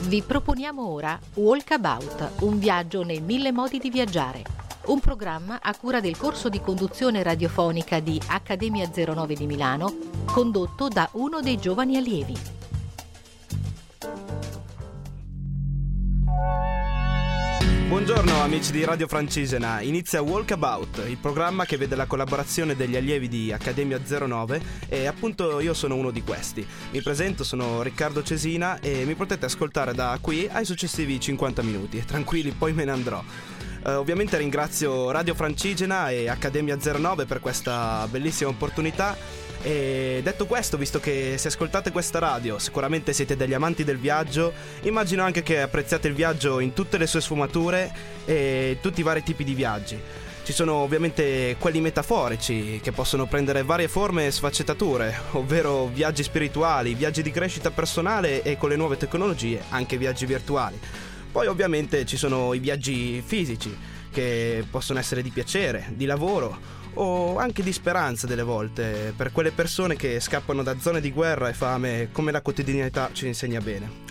Vi proponiamo ora Walkabout, un viaggio nei mille modi di viaggiare. Un programma a cura del corso di conduzione radiofonica di Accademia 09 di Milano, condotto da uno dei giovani allievi. Buongiorno amici di Radio Francigena, inizia Walkabout, il programma che vede la collaborazione degli allievi di Accademia 09 e appunto io sono uno di questi. Mi presento, sono Riccardo Cesina e mi potete ascoltare da qui ai successivi 50 minuti. Tranquilli, poi me ne andrò. Uh, ovviamente ringrazio Radio Francigena e Accademia 09 per questa bellissima opportunità e detto questo, visto che se ascoltate questa radio sicuramente siete degli amanti del viaggio, immagino anche che apprezziate il viaggio in tutte le sue sfumature e tutti i vari tipi di viaggi. Ci sono ovviamente quelli metaforici che possono prendere varie forme e sfaccettature, ovvero viaggi spirituali, viaggi di crescita personale e con le nuove tecnologie anche viaggi virtuali. Poi ovviamente ci sono i viaggi fisici che possono essere di piacere, di lavoro o anche di speranza delle volte per quelle persone che scappano da zone di guerra e fame come la quotidianità ci insegna bene.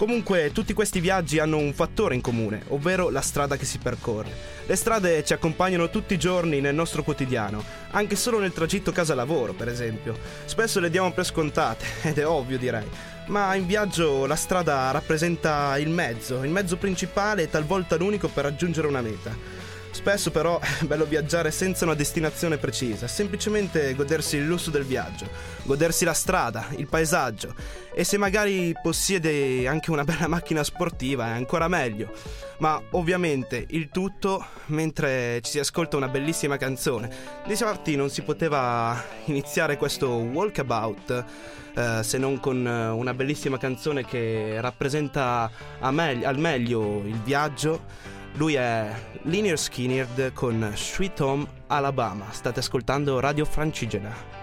Comunque tutti questi viaggi hanno un fattore in comune, ovvero la strada che si percorre. Le strade ci accompagnano tutti i giorni nel nostro quotidiano, anche solo nel tragitto casa-lavoro, per esempio. Spesso le diamo per scontate, ed è ovvio direi. Ma in viaggio la strada rappresenta il mezzo, il mezzo principale e talvolta l'unico per raggiungere una meta. Spesso però è bello viaggiare senza una destinazione precisa, semplicemente godersi il lusso del viaggio, godersi la strada, il paesaggio e se magari possiede anche una bella macchina sportiva è ancora meglio. Ma ovviamente il tutto mentre ci si ascolta una bellissima canzone. Difatti non si poteva iniziare questo walkabout eh, se non con una bellissima canzone che rappresenta me- al meglio il viaggio lui è Linear Skinner con Sweet Home Alabama. State ascoltando Radio Francigena.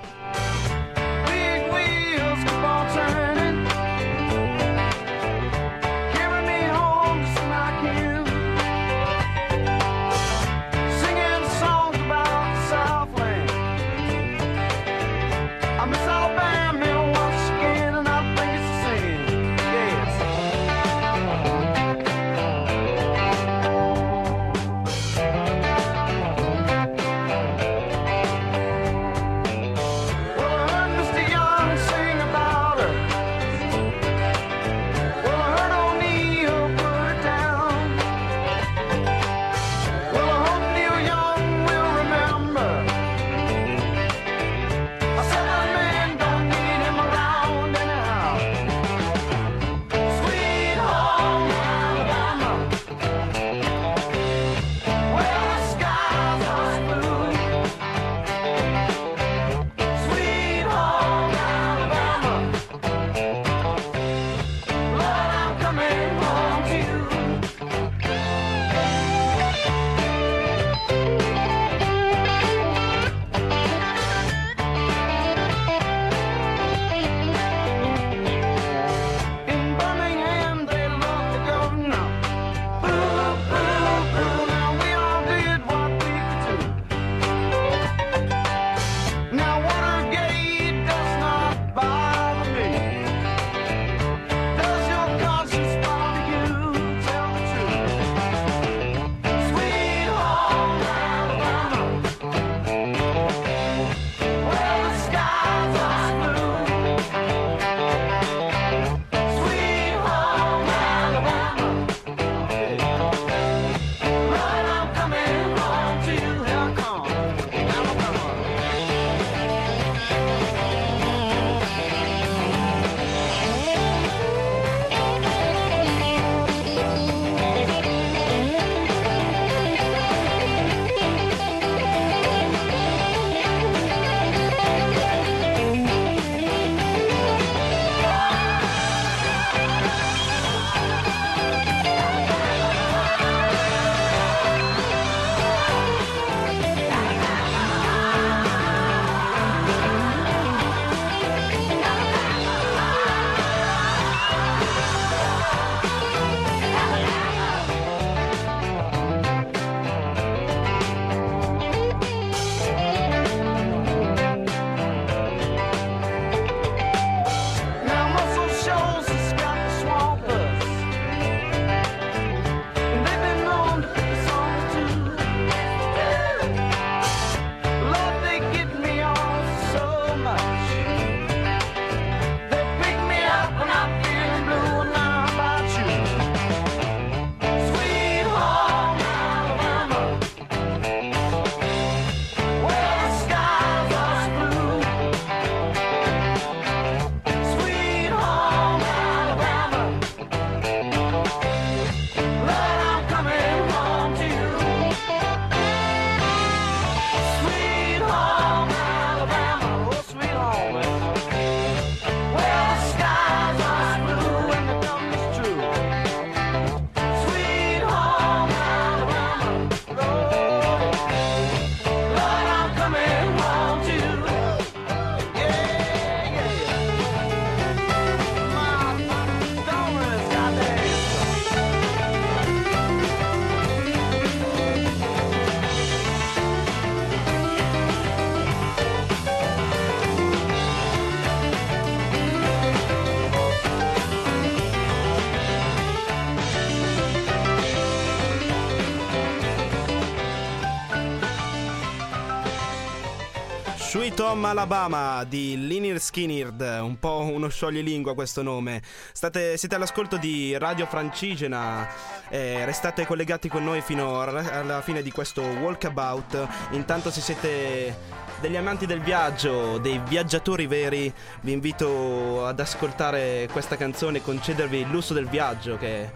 Home Alabama di Linear Skinnerd, un po' uno scioglilingua questo nome. State, siete all'ascolto di Radio Francigena, eh, restate collegati con noi fino alla fine di questo walkabout. Intanto se siete degli amanti del viaggio, dei viaggiatori veri, vi invito ad ascoltare questa canzone e concedervi il lusso del viaggio che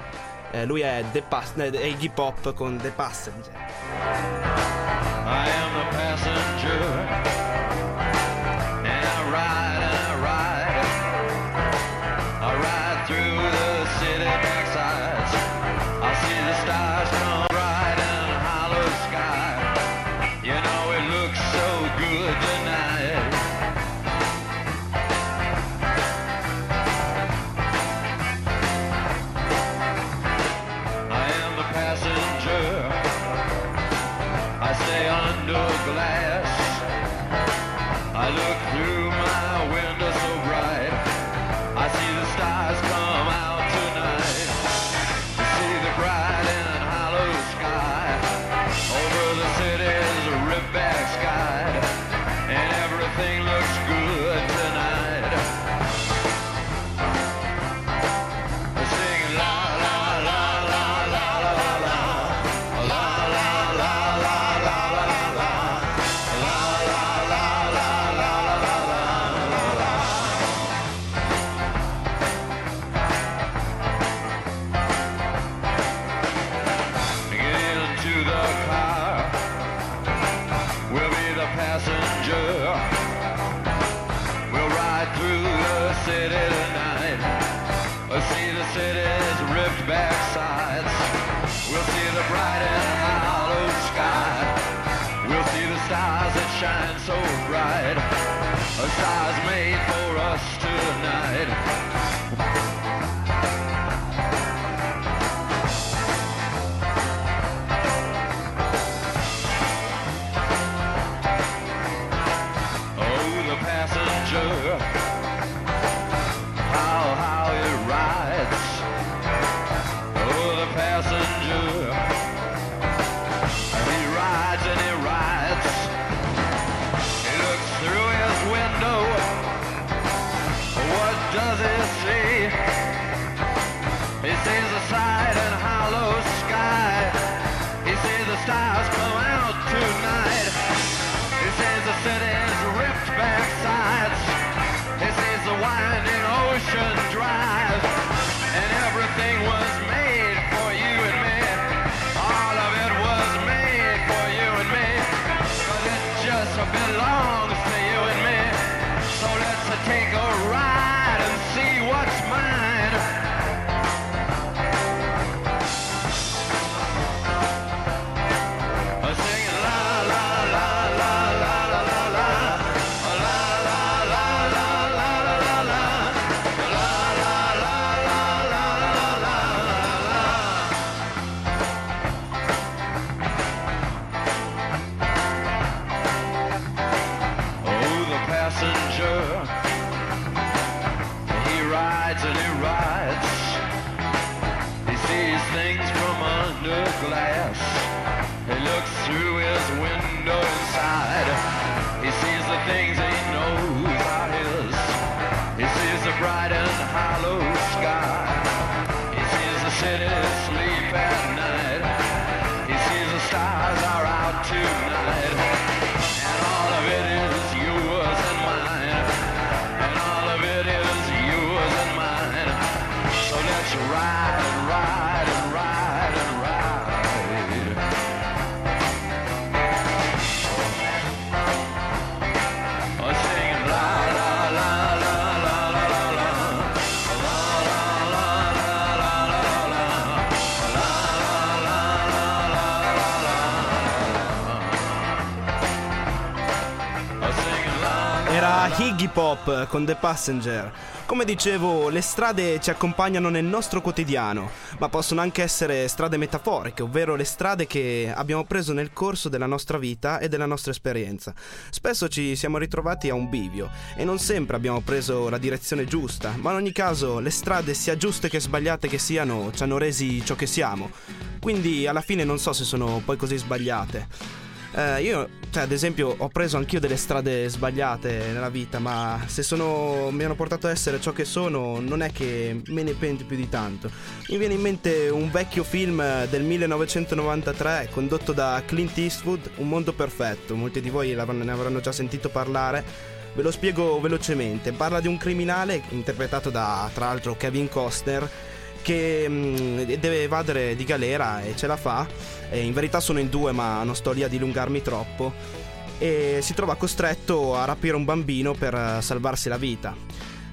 eh, lui è, The Pass- è Iggy Pop con The Passenger. I am the passenger. Hello? Iggy Pop con The Passenger. Come dicevo, le strade ci accompagnano nel nostro quotidiano, ma possono anche essere strade metaforiche, ovvero le strade che abbiamo preso nel corso della nostra vita e della nostra esperienza. Spesso ci siamo ritrovati a un bivio e non sempre abbiamo preso la direzione giusta, ma in ogni caso le strade, sia giuste che sbagliate che siano, ci hanno resi ciò che siamo. Quindi alla fine non so se sono poi così sbagliate. Eh, io, cioè, ad esempio, ho preso anch'io delle strade sbagliate nella vita, ma se sono, mi hanno portato ad essere ciò che sono, non è che me ne pento più di tanto. Mi viene in mente un vecchio film del 1993 condotto da Clint Eastwood, Un mondo perfetto. Molti di voi ne avranno già sentito parlare. Ve lo spiego velocemente. Parla di un criminale interpretato da, tra l'altro, Kevin Costner che mh, mm, deve evadere di galera e ce la fa. E in verità sono in due, ma non sto lì a dilungarmi troppo. E si trova costretto a rapire un bambino per eh, salvarsi la vita.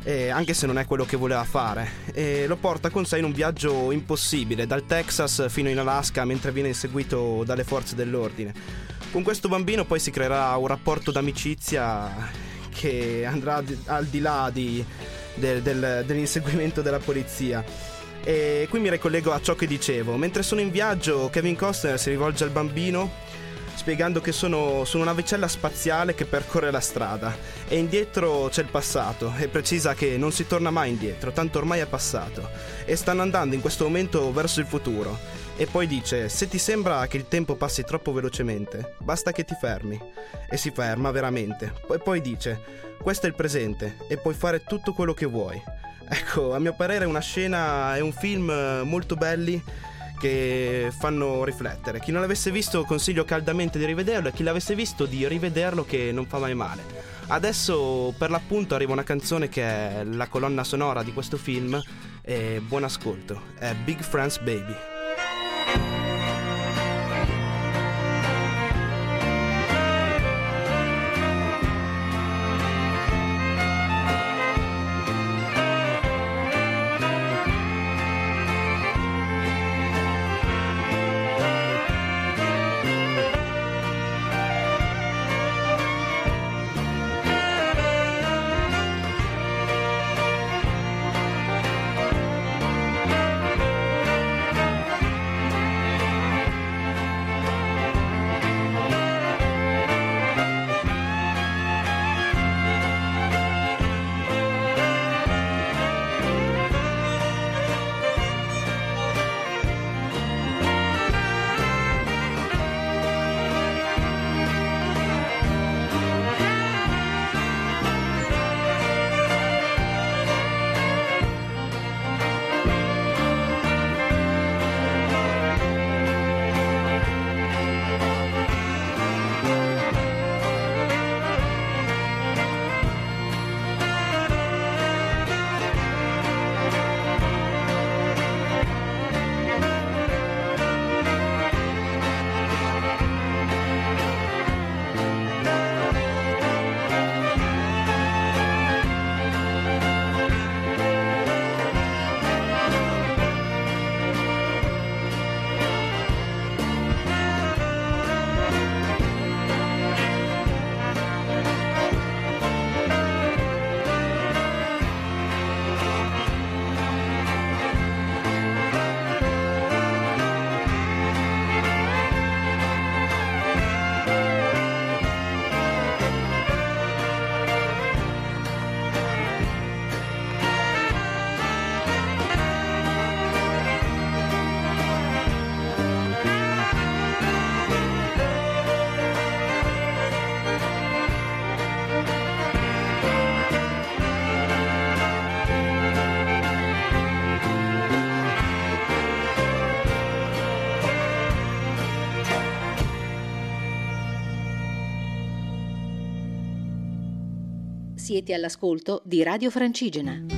E anche se non è quello che voleva fare. E lo porta con sé in un viaggio impossibile, dal Texas fino in Alaska, mentre viene inseguito dalle forze dell'ordine. Con questo bambino poi si creerà un rapporto d'amicizia che andrà al di là di, del, del, dell'inseguimento della polizia. E qui mi ricollego a ciò che dicevo. Mentre sono in viaggio, Kevin Costner si rivolge al bambino spiegando che sono su una navicella spaziale che percorre la strada e indietro c'è il passato e precisa che non si torna mai indietro, tanto ormai è passato e stanno andando in questo momento verso il futuro. E poi dice, se ti sembra che il tempo passi troppo velocemente, basta che ti fermi. E si ferma veramente. E poi dice, questo è il presente e puoi fare tutto quello che vuoi. Ecco, a mio parere una scena, è un film eh, molto belli che fanno riflettere. Chi non l'avesse visto consiglio caldamente di rivederlo e chi l'avesse visto di rivederlo che non fa mai male. Adesso per l'appunto arriva una canzone che è la colonna sonora di questo film e buon ascolto. È Big France Baby. Siete all'ascolto di Radio Francigena.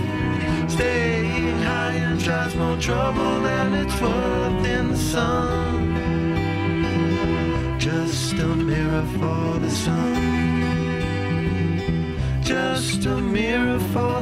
Staying high and tries more trouble than it's worth in the sun. Just a mirror for the sun. Just a mirror for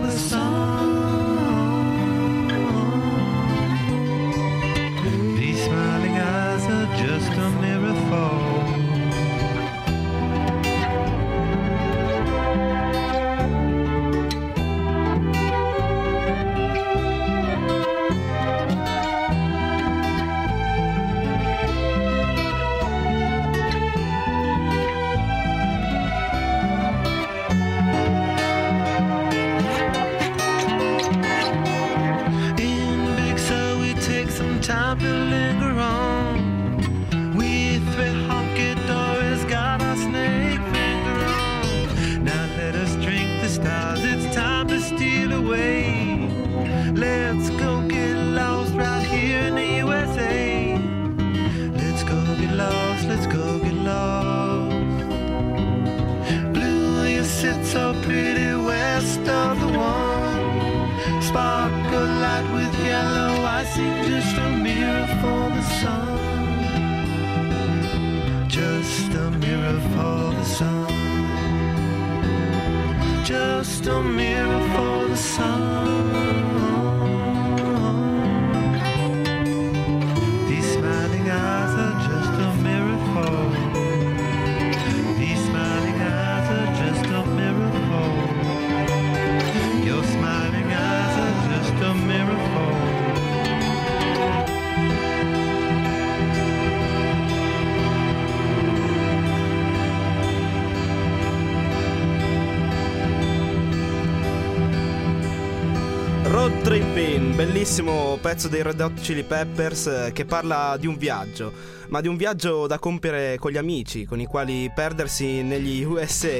bellissimo pezzo dei Red Hot Chili Peppers eh, che parla di un viaggio, ma di un viaggio da compiere con gli amici, con i quali perdersi negli USA,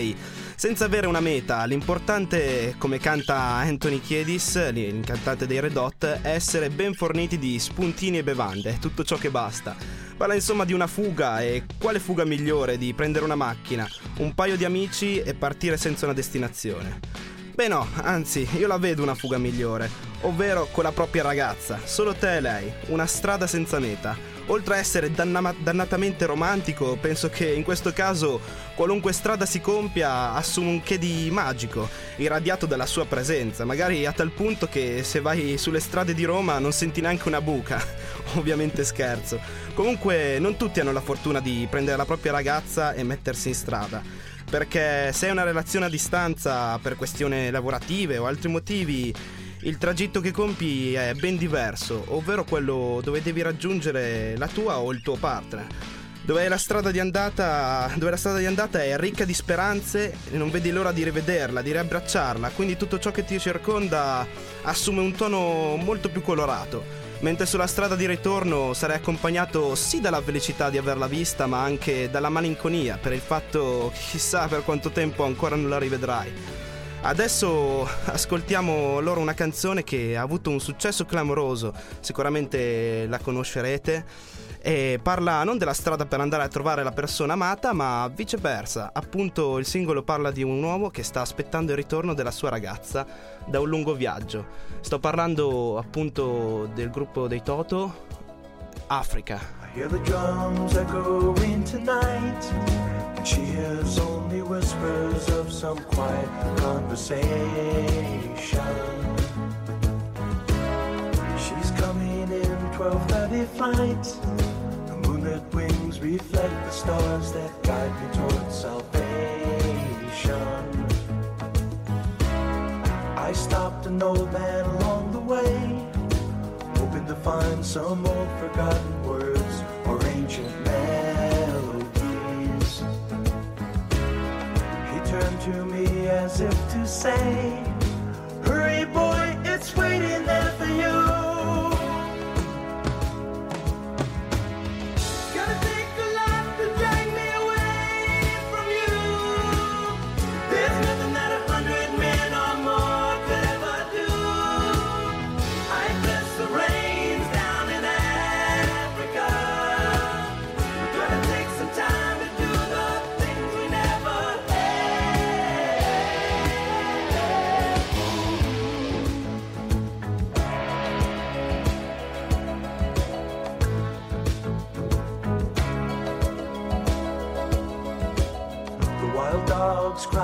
senza avere una meta. L'importante, come canta Anthony Kiedis, il cantante dei Red Hot, è essere ben forniti di spuntini e bevande, tutto ciò che basta. Parla insomma di una fuga e quale fuga migliore di prendere una macchina, un paio di amici e partire senza una destinazione. Beh no, anzi, io la vedo una fuga migliore, ovvero con la propria ragazza, solo te e lei, una strada senza meta. Oltre a essere danna- dannatamente romantico, penso che in questo caso qualunque strada si compia assume un che di magico, irradiato dalla sua presenza, magari a tal punto che se vai sulle strade di Roma non senti neanche una buca. Ovviamente scherzo. Comunque non tutti hanno la fortuna di prendere la propria ragazza e mettersi in strada perché se è una relazione a distanza per questioni lavorative o altri motivi, il tragitto che compi è ben diverso, ovvero quello dove devi raggiungere la tua o il tuo partner. Dove la, strada di andata, dove la strada di andata è ricca di speranze e non vedi l'ora di rivederla, di riabbracciarla, quindi tutto ciò che ti circonda assume un tono molto più colorato mentre sulla strada di ritorno sarei accompagnato sì dalla felicità di averla vista, ma anche dalla malinconia per il fatto che chissà per quanto tempo ancora non la rivedrai. Adesso ascoltiamo loro una canzone che ha avuto un successo clamoroso, sicuramente la conoscerete. E parla non della strada per andare a trovare la persona amata, ma viceversa. Appunto, il singolo parla di un uomo che sta aspettando il ritorno della sua ragazza da un lungo viaggio. Sto parlando appunto del gruppo dei Toto, Africa. I hear the drums echoing tonight, and she hears only whispers of some quiet conversation. She's coming in 12:30 flight. Reflect the stars that guide me towards salvation. I stopped an old man along the way hoping to find some old forgotten words or ancient melodies. He turned to me as if to say,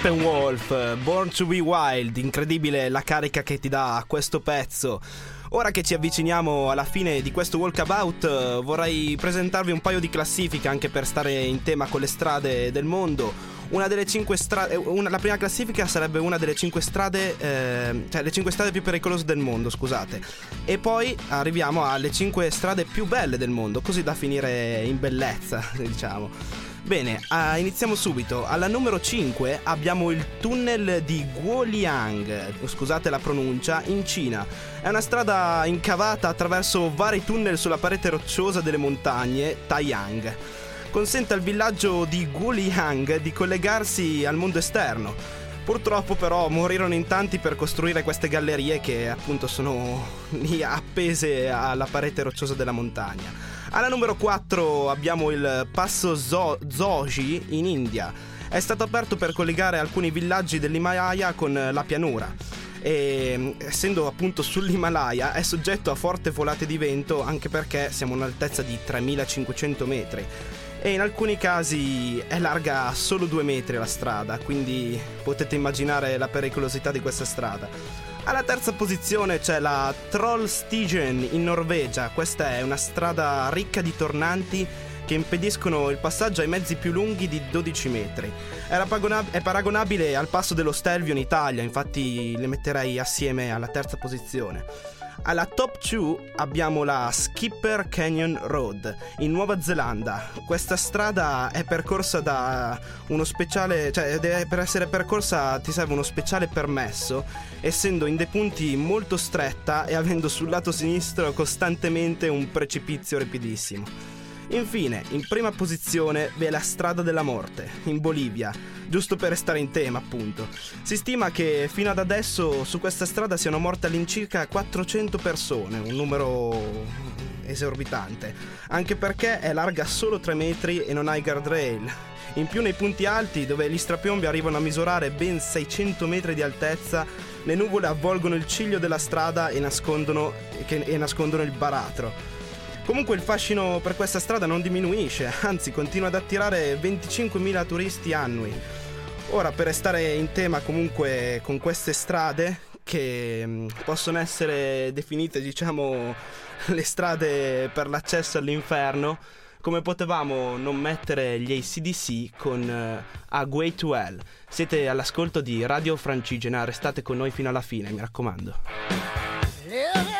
Steppenwolf, Born to be Wild, incredibile la carica che ti dà questo pezzo. Ora che ci avviciniamo alla fine di questo walkabout, eh, vorrei presentarvi un paio di classifiche anche per stare in tema con le strade del mondo. Una delle cinque strade, la prima classifica sarebbe una delle cinque strade, eh, cioè le cinque strade più pericolose del mondo, scusate. E poi arriviamo alle cinque strade più belle del mondo, così da finire in bellezza, diciamo. Bene, ah, iniziamo subito. Alla numero 5 abbiamo il tunnel di Guoliang, scusate la pronuncia, in Cina. È una strada incavata attraverso vari tunnel sulla parete rocciosa delle montagne Taiyang. Consente al villaggio di Guoliang di collegarsi al mondo esterno. Purtroppo però morirono in tanti per costruire queste gallerie che appunto sono lì appese alla parete rocciosa della montagna. Alla numero 4 abbiamo il passo Zo- Zoji in India. È stato aperto per collegare alcuni villaggi dell'Himalaya con la pianura. E essendo appunto sull'Himalaya è soggetto a forti volate di vento anche perché siamo a un'altezza di 3500 metri e in alcuni casi è larga solo 2 metri la strada, quindi potete immaginare la pericolosità di questa strada. Alla terza posizione c'è la Trollstigen in Norvegia. Questa è una strada ricca di tornanti che impediscono il passaggio ai mezzi più lunghi di 12 metri. È paragonabile al passo dello Stelvio in Italia, infatti le metterei assieme alla terza posizione. Alla top 2 abbiamo la Skipper Canyon Road in Nuova Zelanda. Questa strada è percorsa da uno speciale, cioè per essere percorsa ti serve uno speciale permesso, essendo in dei punti molto stretta e avendo sul lato sinistro costantemente un precipizio rapidissimo. Infine, in prima posizione vi è la strada della morte, in Bolivia, giusto per restare in tema appunto. Si stima che fino ad adesso su questa strada siano morte all'incirca 400 persone, un numero esorbitante, anche perché è larga solo 3 metri e non ha i guardrail. In più nei punti alti, dove gli strapiombi arrivano a misurare ben 600 metri di altezza, le nuvole avvolgono il ciglio della strada e nascondono, e nascondono il baratro. Comunque il fascino per questa strada non diminuisce, anzi continua ad attirare 25.000 turisti annui. Ora per restare in tema comunque con queste strade che mh, possono essere definite diciamo le strade per l'accesso all'inferno, come potevamo non mettere gli ACDC con eh, A Way to Hell? Siete all'ascolto di Radio Francigena, restate con noi fino alla fine, mi raccomando. Living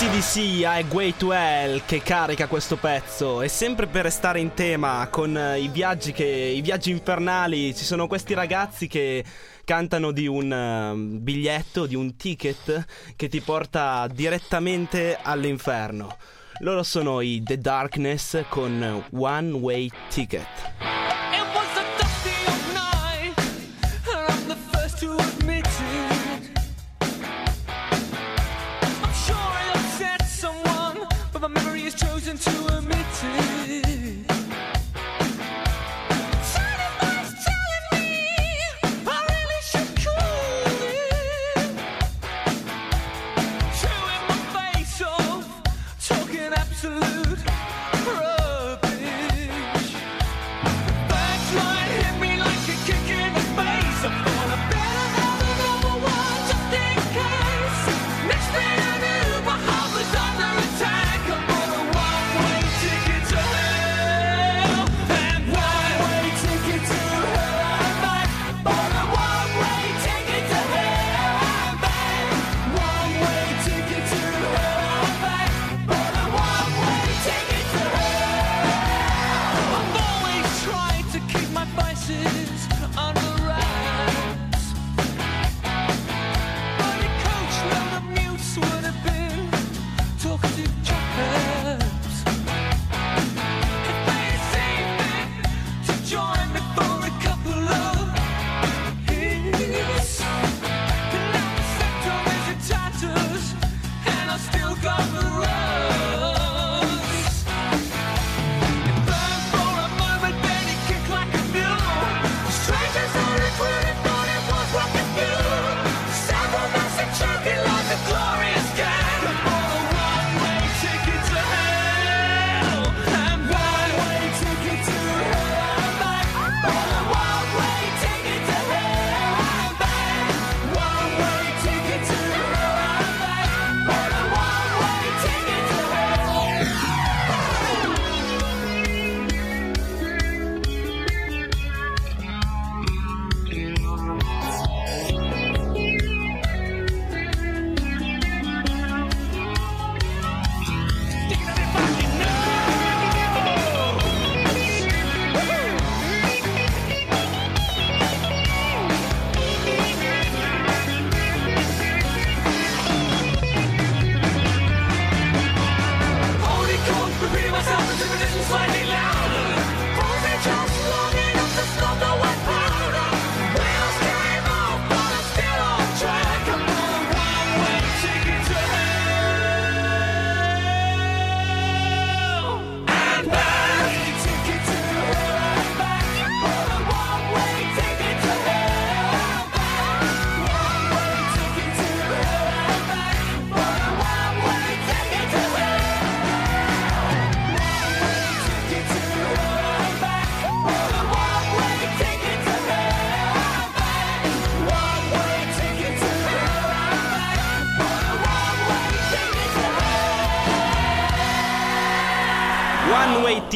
ACDC, I Way to Hell che carica questo pezzo e sempre per restare in tema con eh, i viaggi, che, i viaggi infernali ci sono questi ragazzi che cantano di un eh, biglietto, di un ticket che ti porta direttamente all'inferno. Loro sono i The Darkness con One Way Ticket.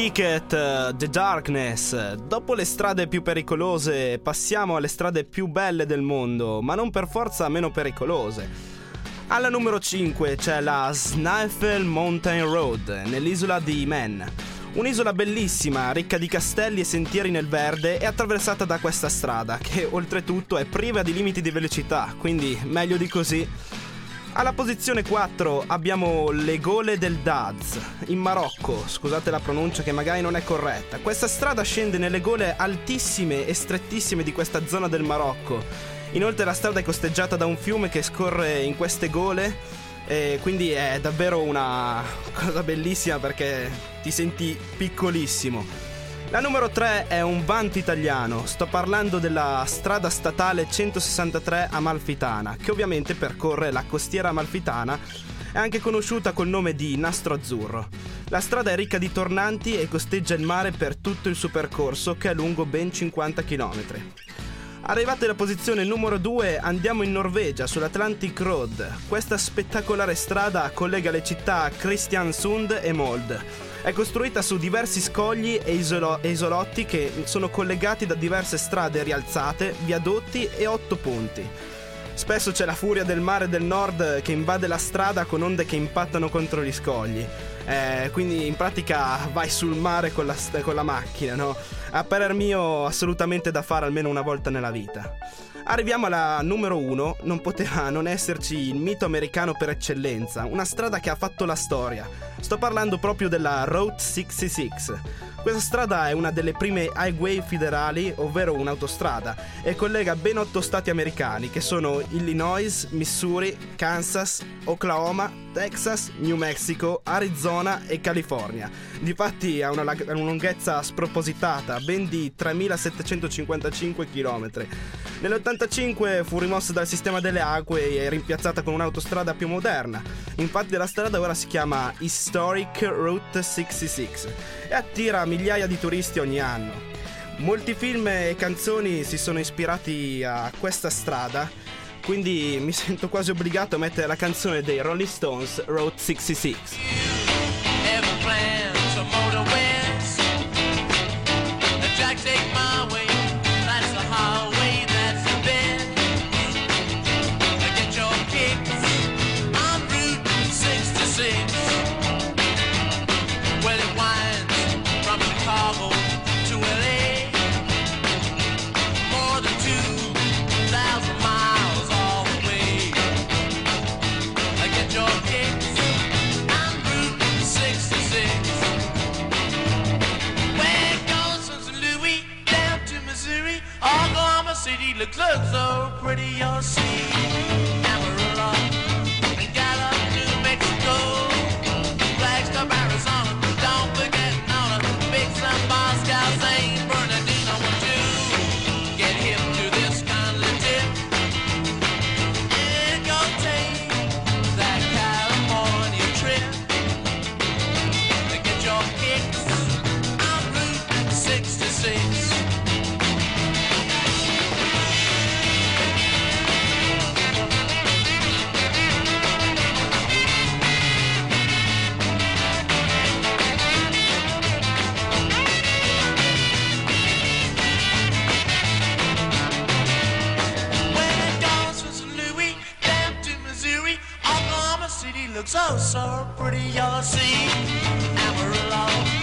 Ticket, eh, The Darkness. Dopo le strade più pericolose, passiamo alle strade più belle del mondo, ma non per forza meno pericolose. Alla numero 5 c'è la Snaefell Mountain Road, nell'isola di Man. Un'isola bellissima, ricca di castelli e sentieri nel verde e attraversata da questa strada, che oltretutto è priva di limiti di velocità, quindi meglio di così. Alla posizione 4 abbiamo le gole del Daz, in Marocco, scusate la pronuncia che magari non è corretta. Questa strada scende nelle gole altissime e strettissime di questa zona del Marocco. Inoltre la strada è costeggiata da un fiume che scorre in queste gole e quindi è davvero una cosa bellissima perché ti senti piccolissimo. La numero 3 è un vanto italiano, sto parlando della strada statale 163 Amalfitana, che ovviamente percorre la costiera amalfitana, è anche conosciuta col nome di Nastro Azzurro. La strada è ricca di tornanti e costeggia il mare per tutto il suo percorso che è lungo ben 50 km. Arrivati alla posizione numero 2 andiamo in Norvegia sull'Atlantic Road. Questa spettacolare strada collega le città Kristiansund e Mold. È costruita su diversi scogli e isolo- isolotti che sono collegati da diverse strade rialzate, viadotti e otto ponti. Spesso c'è la furia del mare del nord che invade la strada con onde che impattano contro gli scogli. Eh, quindi in pratica vai sul mare con la, con la macchina, no? A parer mio assolutamente da fare almeno una volta nella vita. Arriviamo alla numero uno, non poteva non esserci il mito americano per eccellenza, una strada che ha fatto la storia. Sto parlando proprio della Route 66. Questa strada è una delle prime highway federali, ovvero un'autostrada, e collega ben otto stati americani che sono Illinois, Missouri, Kansas, Oklahoma, Texas, New Mexico, Arizona e California. Difatti ha una, lag- una lunghezza spropositata, ben di 3755 km. Nell'85 fu rimossa dal sistema delle acque e rimpiazzata con un'autostrada più moderna. Infatti la strada ora si chiama Historic Route 66 e attira migliaia di turisti ogni anno. Molti film e canzoni si sono ispirati a questa strada, quindi mi sento quasi obbligato a mettere la canzone dei Rolling Stones Route 66. City looks, looks so pretty, you'll see. Looks oh so pretty. You'll see Amarillo,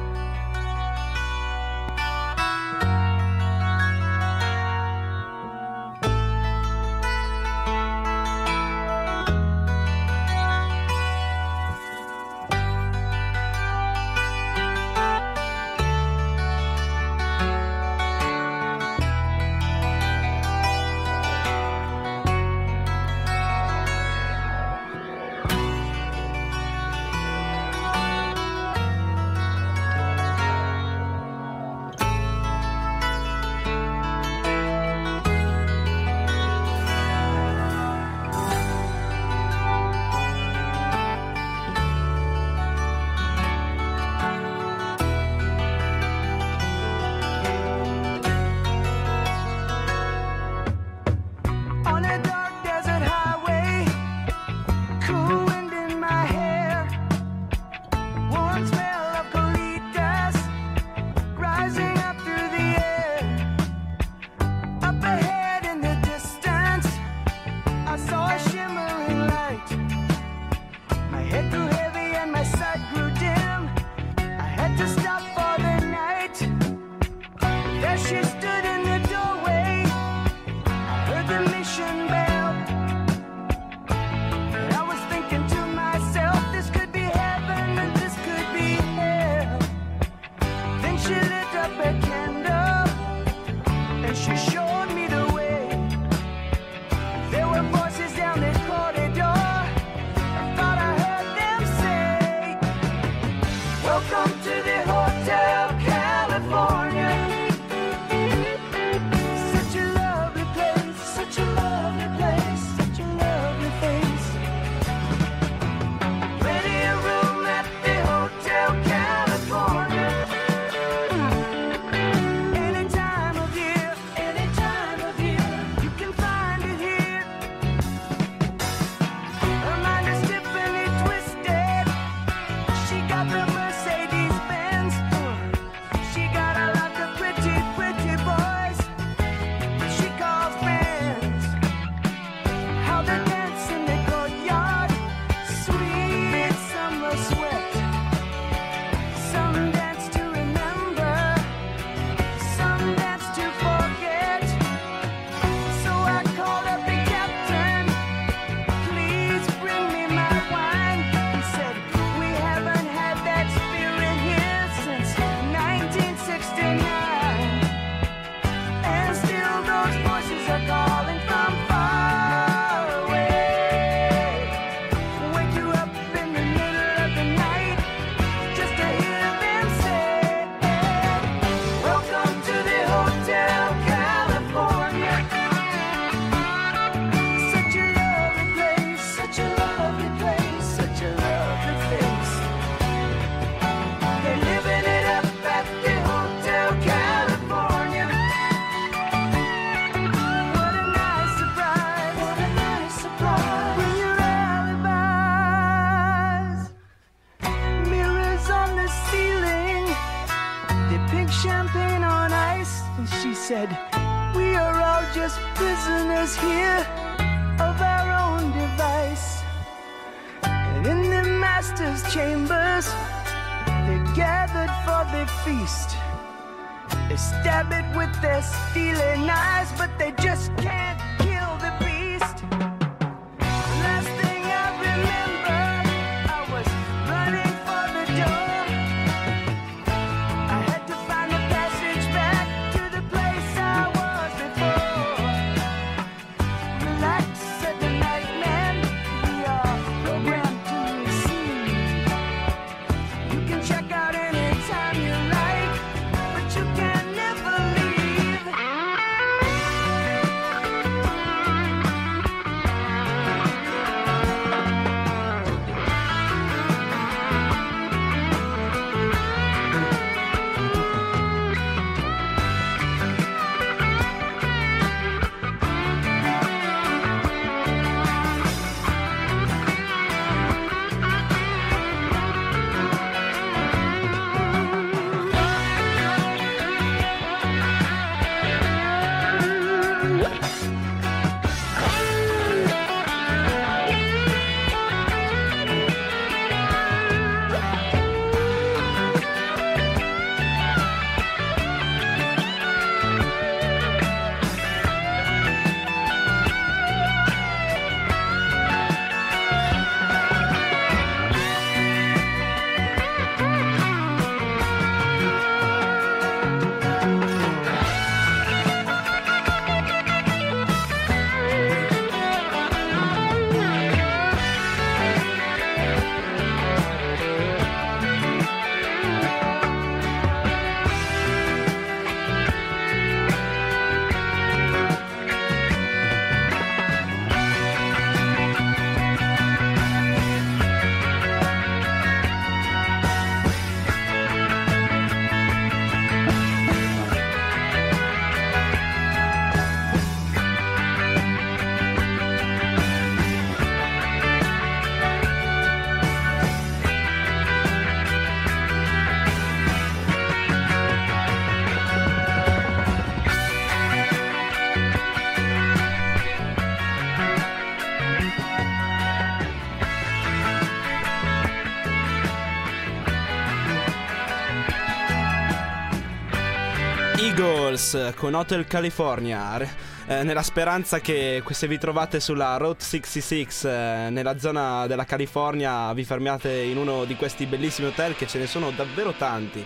Eagles con Hotel California. eh, nella speranza che se vi trovate sulla Route 66 eh, nella zona della California vi fermiate in uno di questi bellissimi hotel che ce ne sono davvero tanti.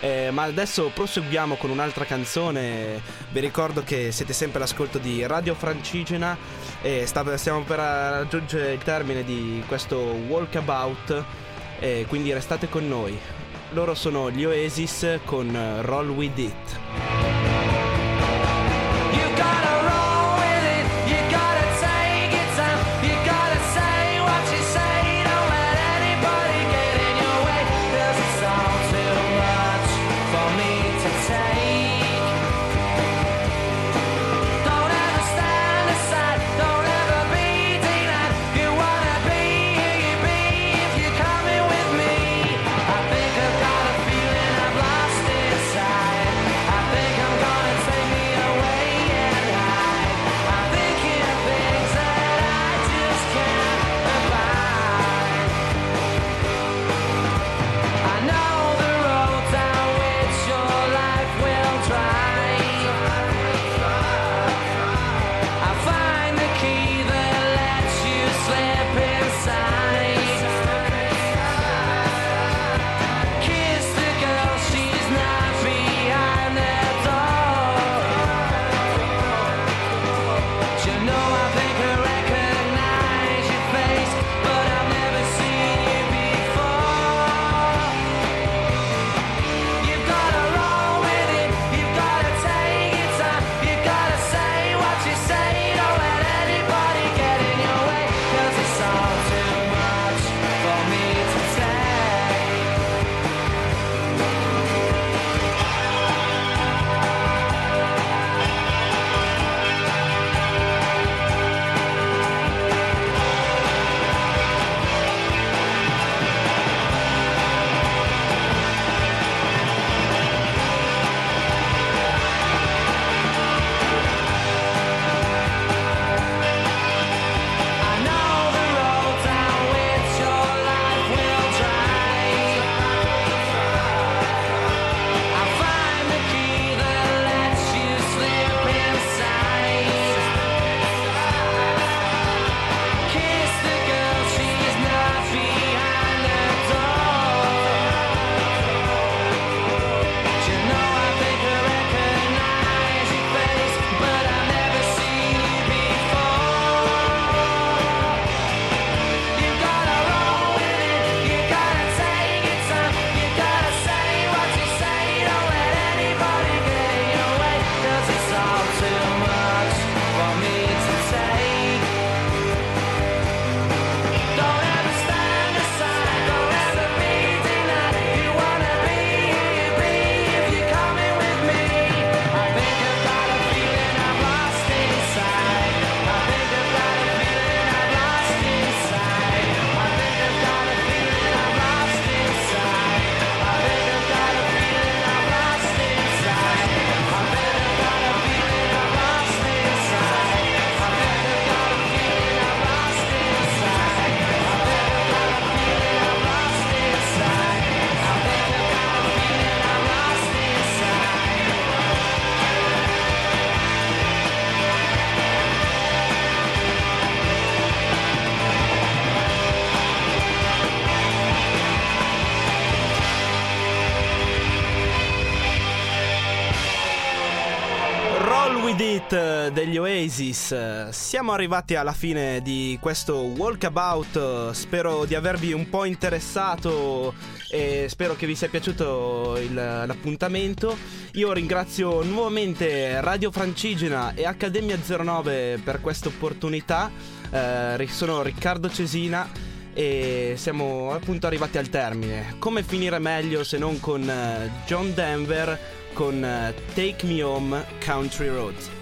Eh, ma adesso proseguiamo con un'altra canzone. Vi ricordo che siete sempre all'ascolto di Radio Francigena e sta- stiamo per raggiungere il termine di questo walkabout. E quindi restate con noi. Loro sono gli Oasis con eh, Roll With It. Oasis, siamo arrivati alla fine di questo walkabout, spero di avervi un po' interessato e spero che vi sia piaciuto il, l'appuntamento. Io ringrazio nuovamente Radio Francigena e Accademia 09 per questa opportunità, eh, sono Riccardo Cesina e siamo appunto arrivati al termine. Come finire meglio se non con eh, John Denver con eh, Take Me Home Country Roads?